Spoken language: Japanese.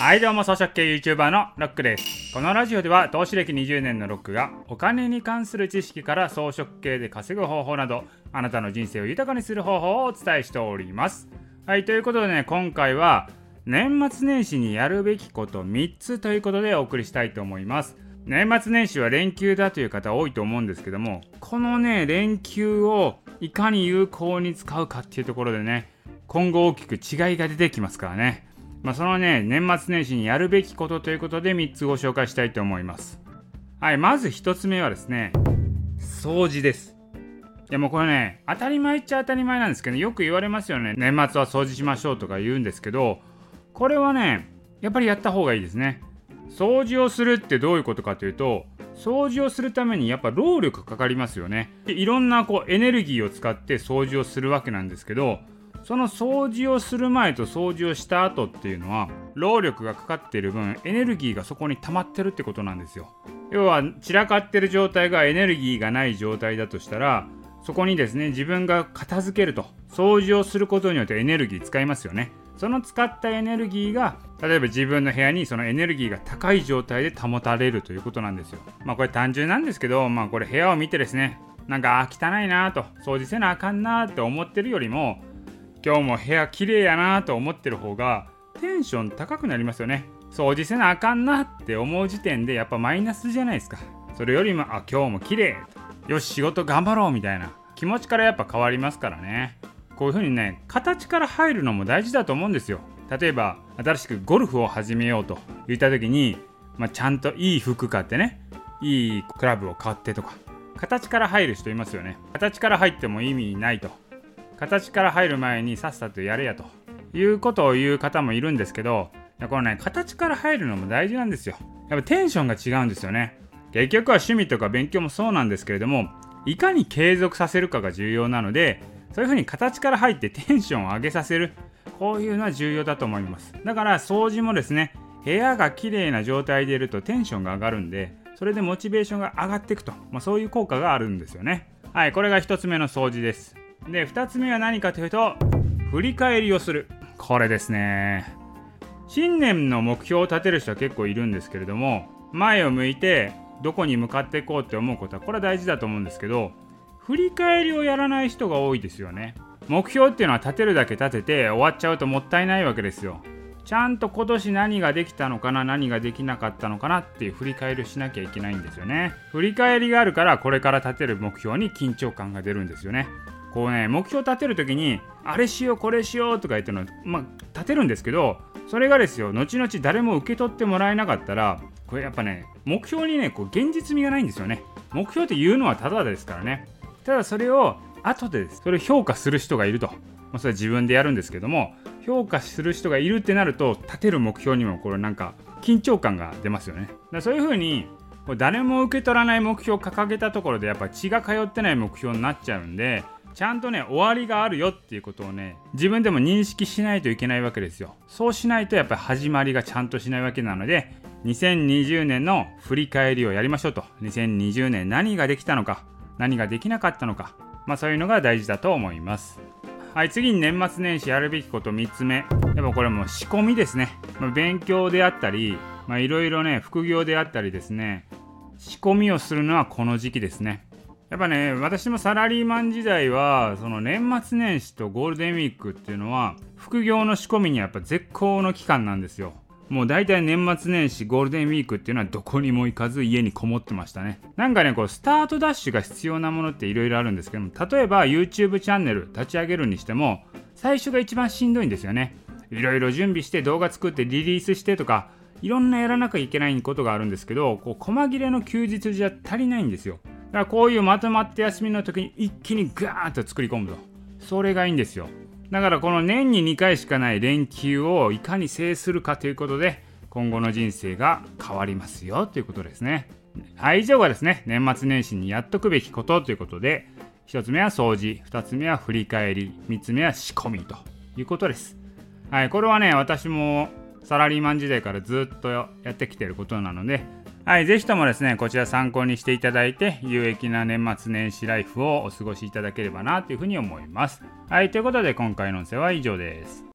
はいどうも草食系 YouTuber のロックです。このラジオでは投資歴20年のロックがお金に関する知識から装飾系で稼ぐ方法などあなたの人生を豊かにする方法をお伝えしております。はいということでね今回は年末年始にやるべきこと3つということでお送りしたいと思います。年末年始は連休だという方多いと思うんですけどもこのね連休をいかに有効に使うかっていうところでね今後大きく違いが出てきますからね。まあ、そのね、年末年始にやるべきことということで3つご紹介したいと思います。はい、まず1つ目はですね、掃除です。いやもこれね、当たり前っちゃ当たり前なんですけど、よく言われますよね。年末は掃除しましょうとか言うんですけど、これはね、やっぱりやった方がいいですね。掃除をするってどういうことかというと、掃除をするためにやっぱ労力かかりますよね。いろんなこうエネルギーを使って掃除をするわけなんですけど、その掃除をする前と掃除をした後っていうのは労力がかかっている分エネルギーがそこに溜まってるってことなんですよ。要は散らかってる状態がエネルギーがない状態だとしたらそこにですね自分が片付けると掃除をすることによってエネルギー使いますよね。その使ったエネルギーが例えば自分の部屋にそのエネルギーが高い状態で保たれるということなんですよ。まあこれ単純なんですけどまあこれ部屋を見てですねなんか汚いなと掃除せなあかんなって思ってるよりも今日も部屋綺麗やなと思ってる方がテンション高くなりますよね。掃除せなあかんなって思う時点でやっぱマイナスじゃないですか。それよりもあ今日も綺麗。よし仕事頑張ろうみたいな。気持ちからやっぱ変わりますからね。こういう風にね形から入るのも大事だと思うんですよ。例えば新しくゴルフを始めようと。言った時に、まあ、ちゃんといい服買ってね。いいクラブを買ってとか。形から入る人いますよね。形から入っても意味ないと。形から入る前にさっさとやれやということを言う方もいるんですけどこのね形から入るのも大事なんですよ。やっぱテンションが違うんですよね。結局は趣味とか勉強もそうなんですけれどもいかに継続させるかが重要なのでそういうふうに形から入ってテンションを上げさせるこういうのは重要だと思います。だから掃除もですね部屋が綺麗な状態でいるとテンションが上がるんでそれでモチベーションが上がっていくと、まあ、そういう効果があるんですよね。はいこれが1つ目の掃除です。で2つ目は何かというと振り返りをする。これですね。新年の目標を立てる人は結構いるんですけれども前を向いてどこに向かっていこうって思うことはこれは大事だと思うんですけど振り返りをやらない人が多いですよね。目標っていうのは立てるだけ立てて終わっちゃうともったいないわけですよ。ちゃんと今年何ができたのかな何ができなかったのかなっていう振り返りをしなきゃいけないんですよね。振り返りがあるからこれから立てる目標に緊張感が出るんですよね。こうね目標立てる時にあれしようこれしようとか言ってのまあ立てるんですけどそれがですよ後々誰も受け取ってもらえなかったらこれやっぱね目標にねこう現実味がないんですよね。目標って言うのはただですからね。ただそれを後でそれを評価する人がいると、まあ、それは自分でやるんですけども評価する人がいるってなると立てる目標にもこれなんか緊張感が出ますよね。だそういうふうに誰も受け取らない目標を掲げたところでやっぱ血が通ってない目標になっちゃうんでちゃんとね終わりがあるよっていうことをね自分でも認識しないといけないわけですよ。そうしないとやっぱり始まりがちゃんとしないわけなので2020年の振り返りをやりましょうと。2020年何ができたのか何ができなかったのか。まあそういうのが大事だと思います。はい次に年末年始やるべきこと3つ目。やっぱこれも仕込みですね、まあ、勉強であったりいろいろね副業であったりですね。仕込みをするのはこの時期ですね。やっぱね私もサラリーマン時代はその年末年始とゴールデンウィークっていうのは副業の仕込みにはやっぱ絶好の期間なんですよ。もう大体年末年始ゴールデンウィークっていうのはどこにも行かず家にこもってましたね。なんかねこうスタートダッシュが必要なものっていろいろあるんですけども例えば YouTube チャンネル立ち上げるにしても最初が一番しんどいんですよね。いろいろ準備して動画作ってリリースしてとかいろんなやらなきゃいけないことがあるんですけどこう細切れの休日じゃ足りないんですよ。からこういうまとまった休みの時に一気にガーッと作り込むと。それがいいんですよ。だからこの年に2回しかない連休をいかに制するかということで今後の人生が変わりますよということですね。はい以上がですね年末年始にやっとくべきことということで1つ目は掃除2つ目は振り返り3つ目は仕込みということです。はいこれはね私もサラリーマン時代からずっとやってきてることなのではい、ぜひともですね、こちら参考にしていただいて、有益な年末年始ライフをお過ごしいただければなというふうに思います。はい、ということで今回の音声は以上です。